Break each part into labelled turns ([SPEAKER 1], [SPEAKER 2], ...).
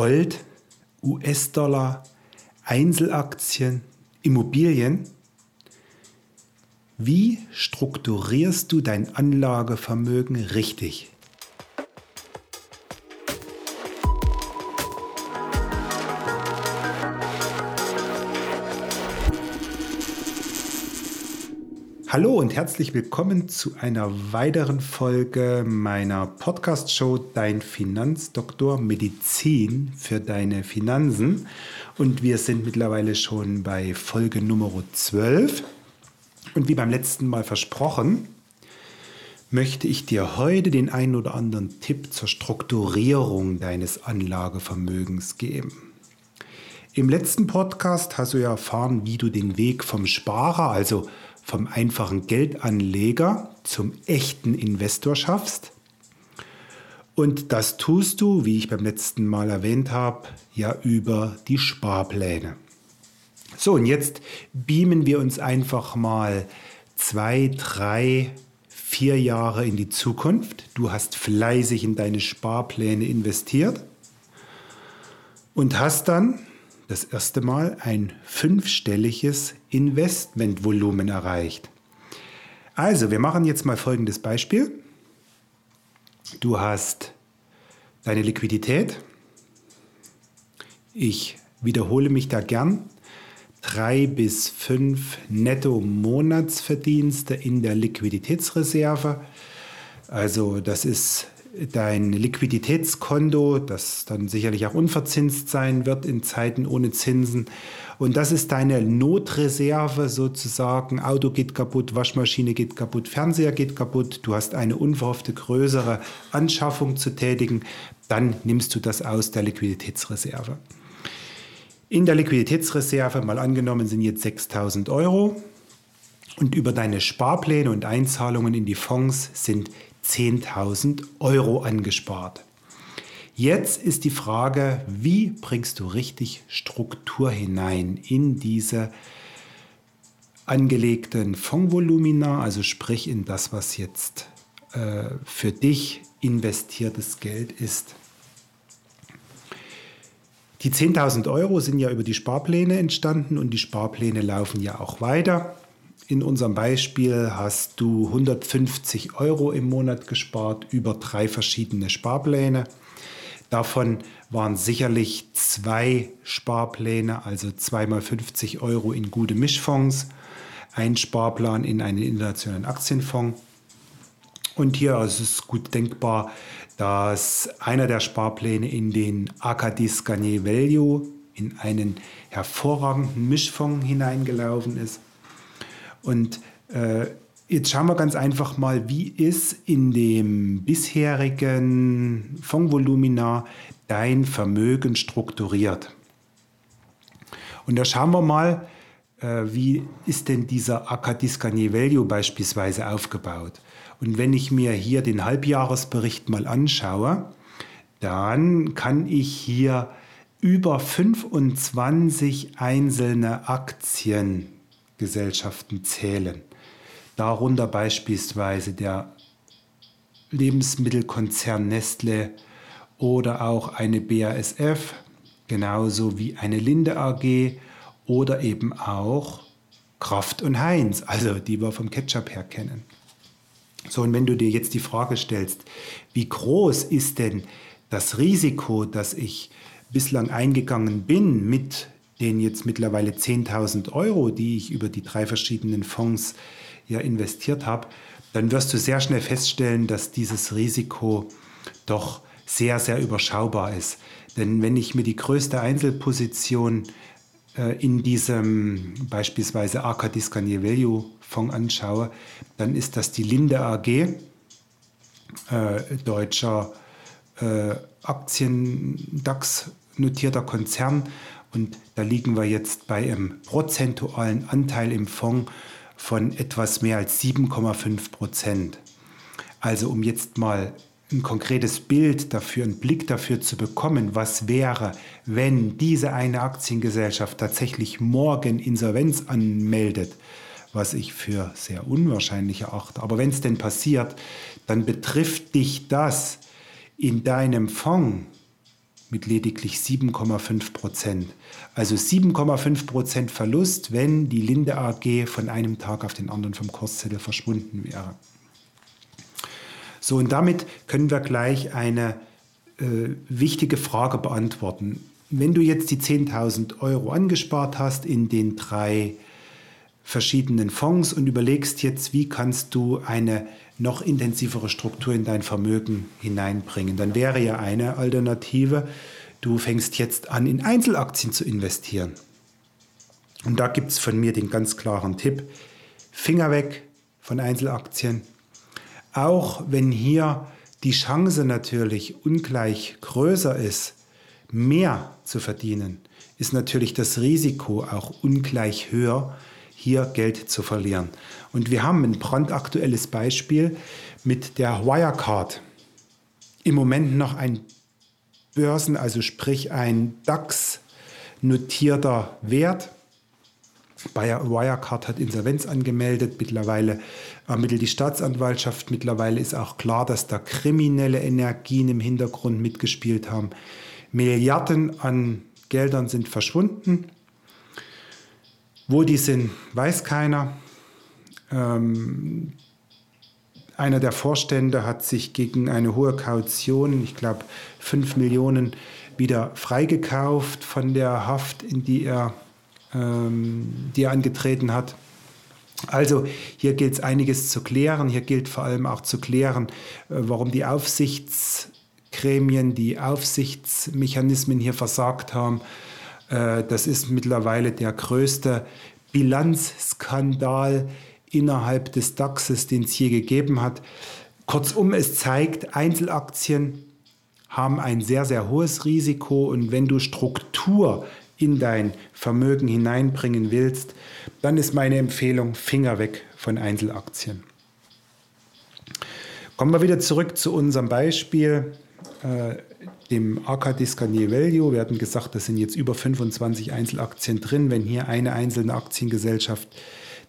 [SPEAKER 1] Gold, US-Dollar, Einzelaktien, Immobilien. Wie strukturierst du dein Anlagevermögen richtig? Hallo und herzlich willkommen zu einer weiteren Folge meiner Podcast-Show Dein Finanzdoktor Medizin für deine Finanzen. Und wir sind mittlerweile schon bei Folge Nummer 12. Und wie beim letzten Mal versprochen, möchte ich dir heute den einen oder anderen Tipp zur Strukturierung deines Anlagevermögens geben. Im letzten Podcast hast du ja erfahren, wie du den Weg vom Sparer, also vom einfachen Geldanleger zum echten Investor schaffst. Und das tust du, wie ich beim letzten Mal erwähnt habe, ja über die Sparpläne. So, und jetzt beamen wir uns einfach mal zwei, drei, vier Jahre in die Zukunft. Du hast fleißig in deine Sparpläne investiert und hast dann das erste Mal ein fünfstelliges Investmentvolumen erreicht. Also, wir machen jetzt mal folgendes Beispiel. Du hast deine Liquidität. Ich wiederhole mich da gern. Drei bis fünf Netto-Monatsverdienste in der Liquiditätsreserve. Also das ist dein Liquiditätskonto, das dann sicherlich auch unverzinst sein wird in Zeiten ohne Zinsen. Und das ist deine Notreserve sozusagen. Auto geht kaputt, Waschmaschine geht kaputt, Fernseher geht kaputt. Du hast eine unverhoffte größere Anschaffung zu tätigen. Dann nimmst du das aus der Liquiditätsreserve. In der Liquiditätsreserve, mal angenommen, sind jetzt 6000 Euro. Und über deine Sparpläne und Einzahlungen in die Fonds sind 10.000 Euro angespart. Jetzt ist die Frage, wie bringst du richtig Struktur hinein in diese angelegten Fondsvolumina, also sprich in das, was jetzt äh, für dich investiertes Geld ist. Die 10.000 Euro sind ja über die Sparpläne entstanden und die Sparpläne laufen ja auch weiter. In unserem Beispiel hast du 150 Euro im Monat gespart über drei verschiedene Sparpläne. Davon waren sicherlich zwei Sparpläne, also zweimal 50 Euro in gute Mischfonds, ein Sparplan in einen internationalen Aktienfonds. Und hier ist es gut denkbar, dass einer der Sparpläne in den Acadis Garnier Value in einen hervorragenden Mischfonds hineingelaufen ist. Und äh, jetzt schauen wir ganz einfach mal, wie ist in dem bisherigen Fondsvolumina dein Vermögen strukturiert. Und da schauen wir mal, äh, wie ist denn dieser Acadiscanier Value beispielsweise aufgebaut. Und wenn ich mir hier den Halbjahresbericht mal anschaue, dann kann ich hier über 25 einzelne Aktien Gesellschaften zählen. Darunter beispielsweise der Lebensmittelkonzern Nestle oder auch eine BASF, genauso wie eine Linde AG oder eben auch Kraft und Heinz, also die wir vom Ketchup her kennen. So, und wenn du dir jetzt die Frage stellst, wie groß ist denn das Risiko, das ich bislang eingegangen bin mit den jetzt mittlerweile 10.000 Euro, die ich über die drei verschiedenen Fonds ja investiert habe, dann wirst du sehr schnell feststellen, dass dieses Risiko doch sehr, sehr überschaubar ist. Denn wenn ich mir die größte Einzelposition äh, in diesem beispielsweise Arcadis Garnier Value Fonds anschaue, dann ist das die Linde AG, äh, deutscher äh, Aktien-DAX notierter Konzern und da liegen wir jetzt bei einem prozentualen Anteil im Fonds von etwas mehr als 7,5 Prozent. Also um jetzt mal ein konkretes Bild dafür, einen Blick dafür zu bekommen, was wäre, wenn diese eine Aktiengesellschaft tatsächlich morgen Insolvenz anmeldet, was ich für sehr unwahrscheinlich erachte. Aber wenn es denn passiert, dann betrifft dich das in deinem Fonds mit lediglich 7,5 Prozent. Also 7,5 Prozent Verlust, wenn die Linde AG von einem Tag auf den anderen vom Kurszettel verschwunden wäre. So, und damit können wir gleich eine äh, wichtige Frage beantworten. Wenn du jetzt die 10.000 Euro angespart hast in den drei verschiedenen Fonds und überlegst jetzt, wie kannst du eine noch intensivere Struktur in dein Vermögen hineinbringen, dann wäre ja eine Alternative, du fängst jetzt an, in Einzelaktien zu investieren. Und da gibt es von mir den ganz klaren Tipp, Finger weg von Einzelaktien. Auch wenn hier die Chance natürlich ungleich größer ist, mehr zu verdienen, ist natürlich das Risiko auch ungleich höher, hier Geld zu verlieren. Und wir haben ein brandaktuelles Beispiel mit der Wirecard. Im Moment noch ein Börsen, also sprich ein DAX notierter Wert. Bayer Wirecard hat Insolvenz angemeldet. Mittlerweile ermittelt die Staatsanwaltschaft. Mittlerweile ist auch klar, dass da kriminelle Energien im Hintergrund mitgespielt haben. Milliarden an Geldern sind verschwunden. Wo die sind, weiß keiner. Ähm, einer der Vorstände hat sich gegen eine hohe Kaution, ich glaube 5 Millionen, wieder freigekauft von der Haft, in die er, ähm, die er angetreten hat. Also hier gilt es einiges zu klären. Hier gilt vor allem auch zu klären, äh, warum die Aufsichtsgremien, die Aufsichtsmechanismen hier versagt haben. Äh, das ist mittlerweile der größte Bilanzskandal innerhalb des DAXes, den es je gegeben hat. Kurzum, es zeigt, Einzelaktien haben ein sehr, sehr hohes Risiko und wenn du Struktur in dein Vermögen hineinbringen willst, dann ist meine Empfehlung Finger weg von Einzelaktien. Kommen wir wieder zurück zu unserem Beispiel, dem AK Discanier Value. Wir hatten gesagt, das sind jetzt über 25 Einzelaktien drin. Wenn hier eine einzelne Aktiengesellschaft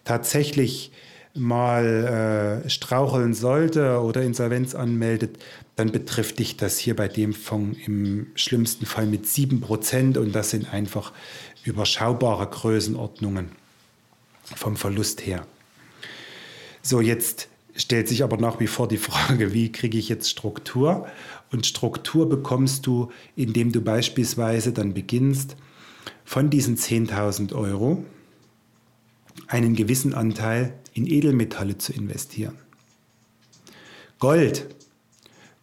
[SPEAKER 1] tatsächlich mal äh, straucheln sollte oder Insolvenz anmeldet, dann betrifft dich das hier bei dem Fonds im schlimmsten Fall mit 7% und das sind einfach überschaubare Größenordnungen vom Verlust her. So, jetzt stellt sich aber nach wie vor die Frage, wie kriege ich jetzt Struktur? Und Struktur bekommst du, indem du beispielsweise dann beginnst, von diesen 10.000 Euro einen gewissen Anteil in Edelmetalle zu investieren. Gold.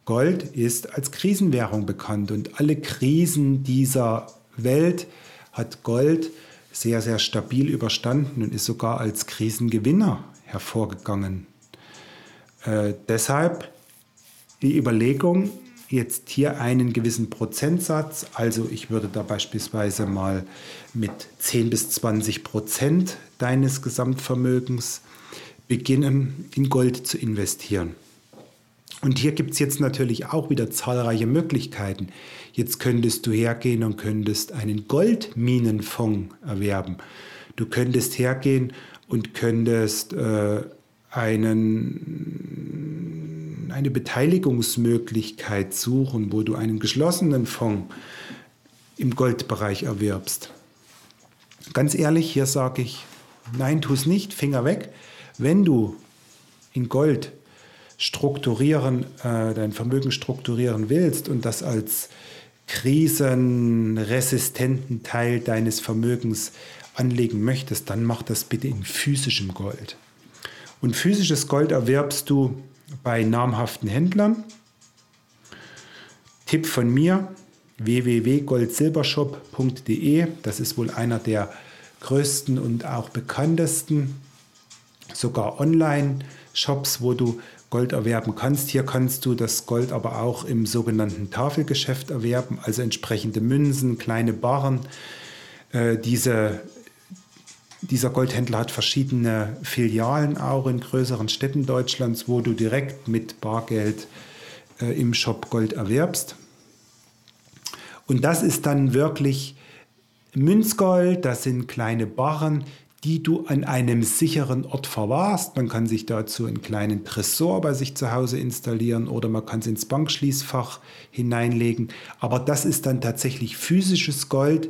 [SPEAKER 1] Gold ist als Krisenwährung bekannt und alle Krisen dieser Welt hat Gold sehr, sehr stabil überstanden und ist sogar als Krisengewinner hervorgegangen. Äh, deshalb die Überlegung, jetzt hier einen gewissen Prozentsatz, also ich würde da beispielsweise mal mit 10 bis 20 Prozent deines Gesamtvermögens beginnen, in Gold zu investieren. Und hier gibt es jetzt natürlich auch wieder zahlreiche Möglichkeiten. Jetzt könntest du hergehen und könntest einen Goldminenfonds erwerben. Du könntest hergehen und könntest äh, einen, eine Beteiligungsmöglichkeit suchen, wo du einen geschlossenen Fonds im Goldbereich erwirbst. Ganz ehrlich, hier sage ich, nein, tu es nicht, Finger weg. Wenn du in Gold strukturieren, äh, dein Vermögen strukturieren willst und das als krisenresistenten Teil deines Vermögens anlegen möchtest, dann mach das bitte in physischem Gold. Und physisches Gold erwerbst du bei namhaften Händlern. Tipp von mir, www.goldsilbershop.de. Das ist wohl einer der größten und auch bekanntesten sogar Online-Shops, wo du Gold erwerben kannst. Hier kannst du das Gold aber auch im sogenannten Tafelgeschäft erwerben, also entsprechende Münzen, kleine Barren. Äh, diese, dieser Goldhändler hat verschiedene Filialen auch in größeren Städten Deutschlands, wo du direkt mit Bargeld äh, im Shop Gold erwerbst. Und das ist dann wirklich Münzgold, das sind kleine Barren, die du an einem sicheren Ort verwahrst. Man kann sich dazu einen kleinen Tresor bei sich zu Hause installieren oder man kann es ins Bankschließfach hineinlegen. Aber das ist dann tatsächlich physisches Gold,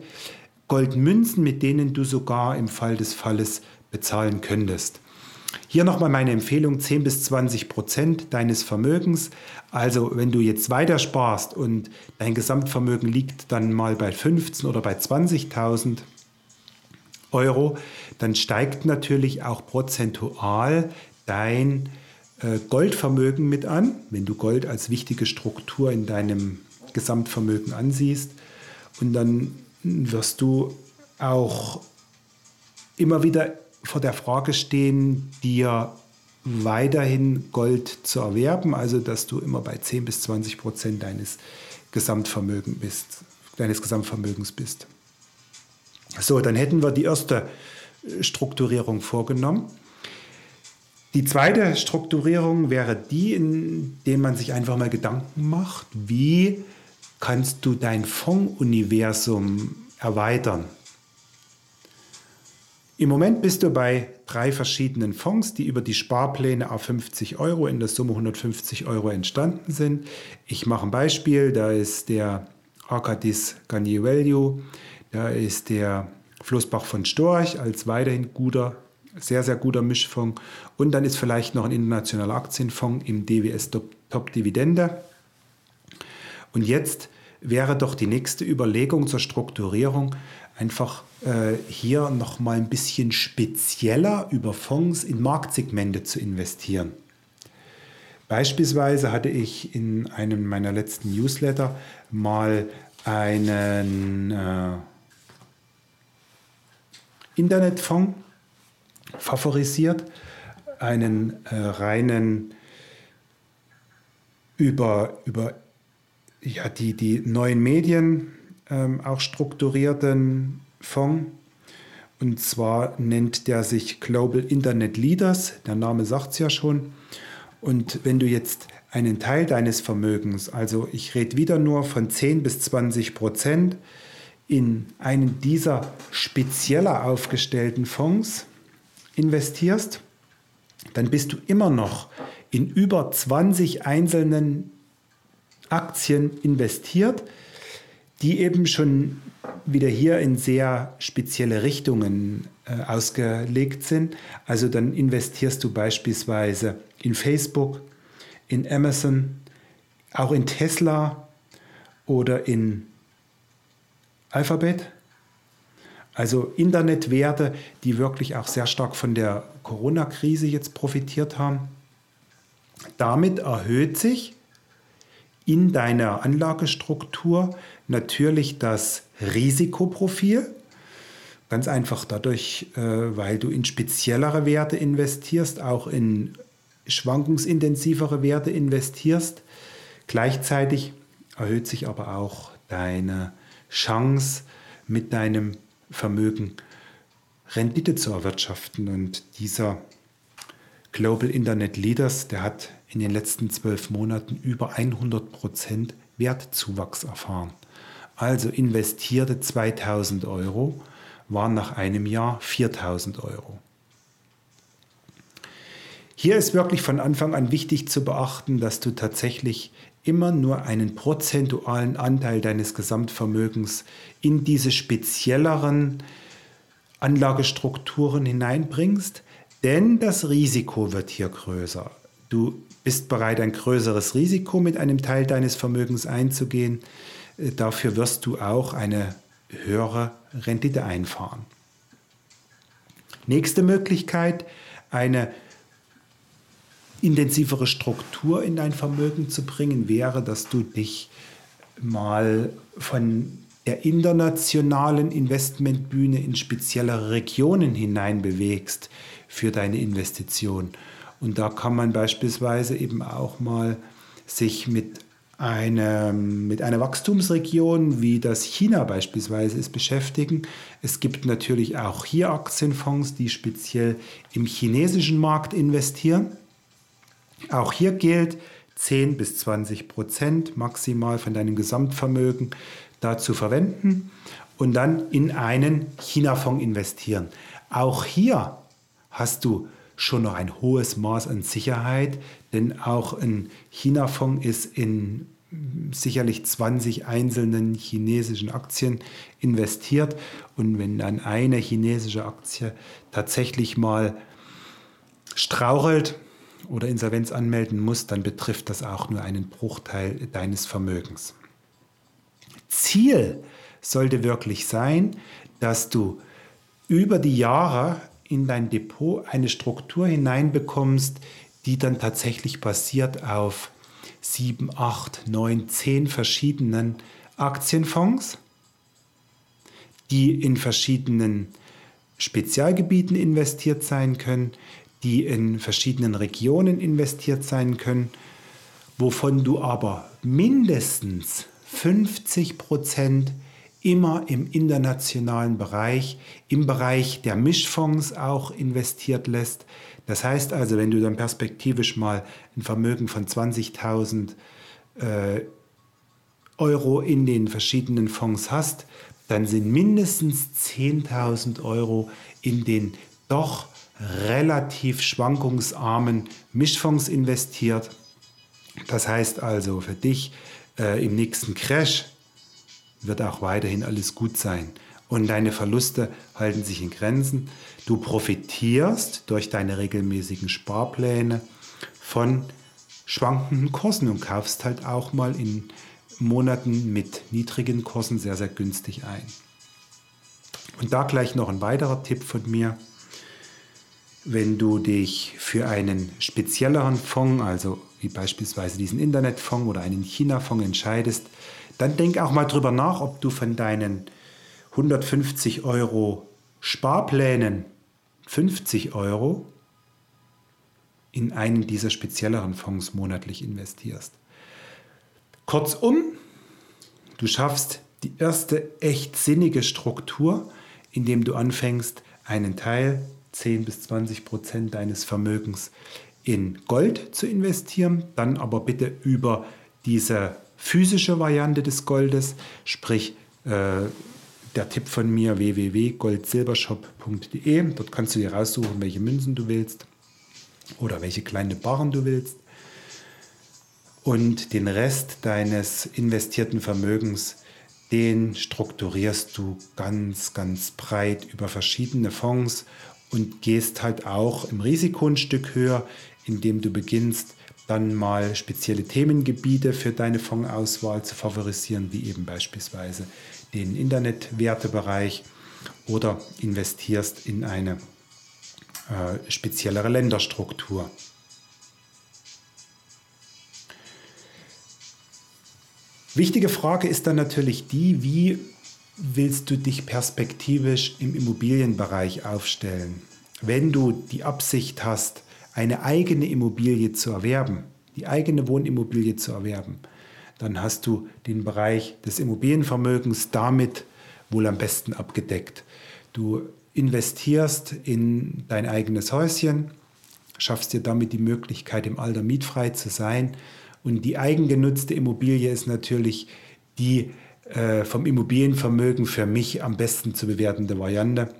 [SPEAKER 1] Goldmünzen, mit denen du sogar im Fall des Falles bezahlen könntest. Hier nochmal meine Empfehlung, 10 bis 20 Prozent deines Vermögens. Also wenn du jetzt weiter sparst und dein Gesamtvermögen liegt dann mal bei 15 oder bei 20.000 Euro, dann steigt natürlich auch prozentual dein äh, Goldvermögen mit an, wenn du Gold als wichtige Struktur in deinem Gesamtvermögen ansiehst. Und dann wirst du auch immer wieder vor der Frage stehen, dir weiterhin Gold zu erwerben, also dass du immer bei 10 bis 20 Prozent deines Gesamtvermögens bist, deines Gesamtvermögens bist. So, dann hätten wir die erste Strukturierung vorgenommen. Die zweite Strukturierung wäre die, indem man sich einfach mal Gedanken macht, wie kannst du dein Fondsuniversum erweitern. Im Moment bist du bei drei verschiedenen Fonds, die über die Sparpläne auf 50 Euro in der Summe 150 Euro entstanden sind. Ich mache ein Beispiel, da ist der Arcadis Garnier Value, da ist der Floßbach von Storch als weiterhin guter, sehr, sehr guter Mischfonds. Und dann ist vielleicht noch ein internationaler Aktienfonds im DWS Top Dividende. Und jetzt wäre doch die nächste Überlegung zur Strukturierung einfach äh, hier noch mal ein bisschen spezieller über Fonds in Marktsegmente zu investieren. Beispielsweise hatte ich in einem meiner letzten Newsletter mal einen äh, Internetfonds favorisiert, einen äh, reinen über, über ja, die, die neuen Medien ähm, auch strukturierten Fonds. Und zwar nennt der sich Global Internet Leaders. Der Name sagt es ja schon. Und wenn du jetzt einen Teil deines Vermögens, also ich rede wieder nur von 10 bis 20 Prozent, in einen dieser spezieller aufgestellten Fonds investierst, dann bist du immer noch in über 20 einzelnen Aktien investiert, die eben schon wieder hier in sehr spezielle Richtungen äh, ausgelegt sind. Also dann investierst du beispielsweise in Facebook, in Amazon, auch in Tesla oder in Alphabet. Also Internetwerte, die wirklich auch sehr stark von der Corona-Krise jetzt profitiert haben. Damit erhöht sich in deiner Anlagestruktur natürlich das Risikoprofil. Ganz einfach dadurch, äh, weil du in speziellere Werte investierst, auch in schwankungsintensivere Werte investierst. Gleichzeitig erhöht sich aber auch deine Chance, mit deinem Vermögen Rendite zu erwirtschaften. Und dieser Global Internet Leaders, der hat in den letzten zwölf Monaten über 100 Prozent Wertzuwachs erfahren. Also investierte 2000 Euro waren nach einem Jahr 4000 Euro. Hier ist wirklich von Anfang an wichtig zu beachten, dass du tatsächlich immer nur einen prozentualen Anteil deines Gesamtvermögens in diese spezielleren Anlagestrukturen hineinbringst, denn das Risiko wird hier größer. Du bist bereit, ein größeres Risiko mit einem Teil deines Vermögens einzugehen. Äh, dafür wirst du auch eine höhere Rendite einfahren. Nächste Möglichkeit, eine intensivere Struktur in dein Vermögen zu bringen, wäre, dass du dich mal von der internationalen Investmentbühne in speziellere Regionen hinein bewegst für deine Investition. Und da kann man beispielsweise eben auch mal sich mit eine, mit einer Wachstumsregion wie das China beispielsweise ist beschäftigen. Es gibt natürlich auch hier Aktienfonds, die speziell im chinesischen Markt investieren. Auch hier gilt 10 bis 20 Prozent maximal von deinem Gesamtvermögen dazu verwenden und dann in einen China-Fonds investieren. Auch hier hast du schon noch ein hohes Maß an Sicherheit, denn auch ein China-Fonds ist in sicherlich 20 einzelnen chinesischen Aktien investiert. Und wenn dann eine chinesische Aktie tatsächlich mal strauchelt oder Insolvenz anmelden muss, dann betrifft das auch nur einen Bruchteil deines Vermögens. Ziel sollte wirklich sein, dass du über die Jahre in dein Depot eine Struktur hineinbekommst, die dann tatsächlich basiert auf sieben, acht, neun, zehn verschiedenen Aktienfonds, die in verschiedenen Spezialgebieten investiert sein können, die in verschiedenen Regionen investiert sein können, wovon du aber mindestens 50 Prozent immer im internationalen Bereich, im Bereich der Mischfonds auch investiert lässt. Das heißt also, wenn du dann perspektivisch mal ein Vermögen von 20.000 äh, Euro in den verschiedenen Fonds hast, dann sind mindestens 10.000 Euro in den doch relativ schwankungsarmen Mischfonds investiert. Das heißt also für dich äh, im nächsten Crash wird auch weiterhin alles gut sein. Und deine Verluste halten sich in Grenzen. Du profitierst durch deine regelmäßigen Sparpläne von schwankenden Kursen und kaufst halt auch mal in Monaten mit niedrigen Kursen sehr, sehr günstig ein. Und da gleich noch ein weiterer Tipp von mir. Wenn du dich für einen spezielleren Fonds, also wie beispielsweise diesen Internetfonds oder einen China-Fonds entscheidest, dann denk auch mal drüber nach, ob du von deinen 150 Euro Sparplänen 50 Euro in einen dieser spezielleren Fonds monatlich investierst. Kurzum, du schaffst die erste echt sinnige Struktur, indem du anfängst, einen Teil, 10 bis 20 Prozent deines Vermögens in Gold zu investieren, dann aber bitte über diese physische Variante des Goldes, sprich äh, der Tipp von mir www.goldsilbershop.de. Dort kannst du dir raussuchen, welche Münzen du willst oder welche kleine Barren du willst. Und den Rest deines investierten Vermögens, den strukturierst du ganz, ganz breit über verschiedene Fonds und gehst halt auch im Risiko ein Stück höher, indem du beginnst, dann mal spezielle Themengebiete für deine Fondsauswahl zu favorisieren, wie eben beispielsweise den Internetwertebereich oder investierst in eine äh, speziellere Länderstruktur. Wichtige Frage ist dann natürlich die, wie willst du dich perspektivisch im Immobilienbereich aufstellen? Wenn du die Absicht hast, eine eigene Immobilie zu erwerben, die eigene Wohnimmobilie zu erwerben, dann hast du den Bereich des Immobilienvermögens damit wohl am besten abgedeckt. Du investierst in dein eigenes Häuschen, schaffst dir damit die Möglichkeit, im Alter mietfrei zu sein. Und die eigengenutzte Immobilie ist natürlich die äh, vom Immobilienvermögen für mich am besten zu bewertende Variante.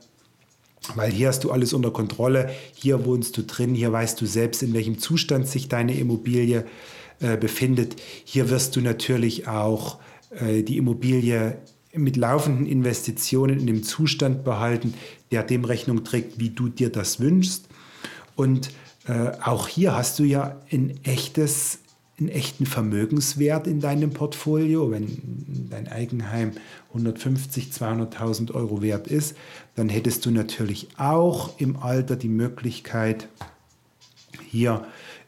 [SPEAKER 1] Weil hier hast du alles unter Kontrolle, hier wohnst du drin, hier weißt du selbst, in welchem Zustand sich deine Immobilie äh, befindet. Hier wirst du natürlich auch äh, die Immobilie mit laufenden Investitionen in dem Zustand behalten, der dem Rechnung trägt, wie du dir das wünschst. Und äh, auch hier hast du ja ein echtes einen echten Vermögenswert in deinem Portfolio. Wenn dein Eigenheim 150, 200.000 Euro wert ist, dann hättest du natürlich auch im Alter die Möglichkeit, hier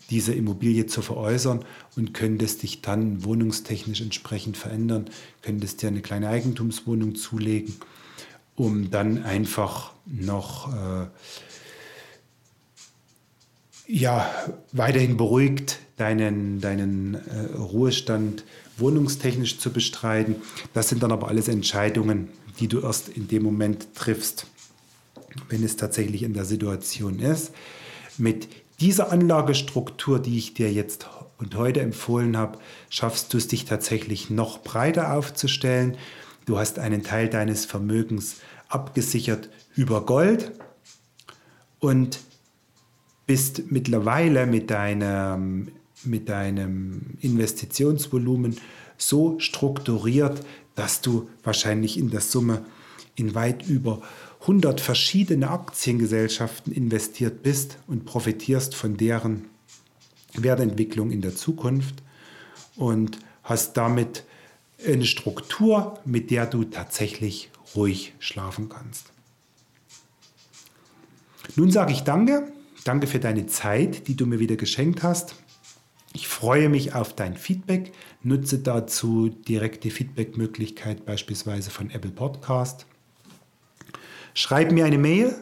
[SPEAKER 1] diese Immobilie zu veräußern und könntest dich dann wohnungstechnisch entsprechend verändern, könntest dir eine kleine Eigentumswohnung zulegen, um dann einfach noch äh, ja, weiterhin beruhigt deinen, deinen äh, Ruhestand wohnungstechnisch zu bestreiten. Das sind dann aber alles Entscheidungen, die du erst in dem Moment triffst, wenn es tatsächlich in der Situation ist. Mit dieser Anlagestruktur, die ich dir jetzt und heute empfohlen habe, schaffst du es dich tatsächlich noch breiter aufzustellen. Du hast einen Teil deines Vermögens abgesichert über Gold und bist mittlerweile mit deinem, mit deinem Investitionsvolumen so strukturiert, dass du wahrscheinlich in der Summe in weit über 100 verschiedene Aktiengesellschaften investiert bist und profitierst von deren Wertentwicklung in der Zukunft und hast damit eine Struktur, mit der du tatsächlich ruhig schlafen kannst. Nun sage ich danke, danke für deine Zeit, die du mir wieder geschenkt hast. Ich freue mich auf dein Feedback, nutze dazu direkte Feedback-Möglichkeit beispielsweise von Apple Podcast. Schreib mir eine Mail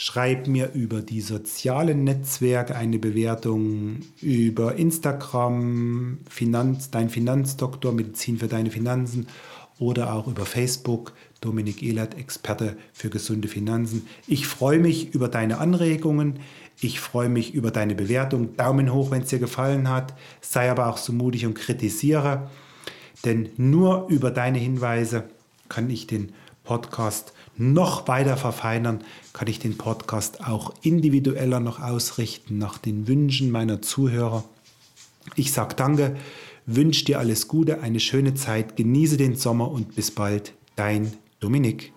[SPEAKER 1] Schreib mir über die sozialen Netzwerke eine Bewertung, über Instagram, Finanz, dein Finanzdoktor, Medizin für deine Finanzen oder auch über Facebook, Dominik Ehlert, Experte für gesunde Finanzen. Ich freue mich über deine Anregungen. Ich freue mich über deine Bewertung. Daumen hoch, wenn es dir gefallen hat. Sei aber auch so mutig und kritisiere. Denn nur über deine Hinweise kann ich den Podcast noch weiter verfeinern, kann ich den Podcast auch individueller noch ausrichten nach den Wünschen meiner Zuhörer. Ich sage danke, wünsche dir alles Gute, eine schöne Zeit, genieße den Sommer und bis bald, dein Dominik.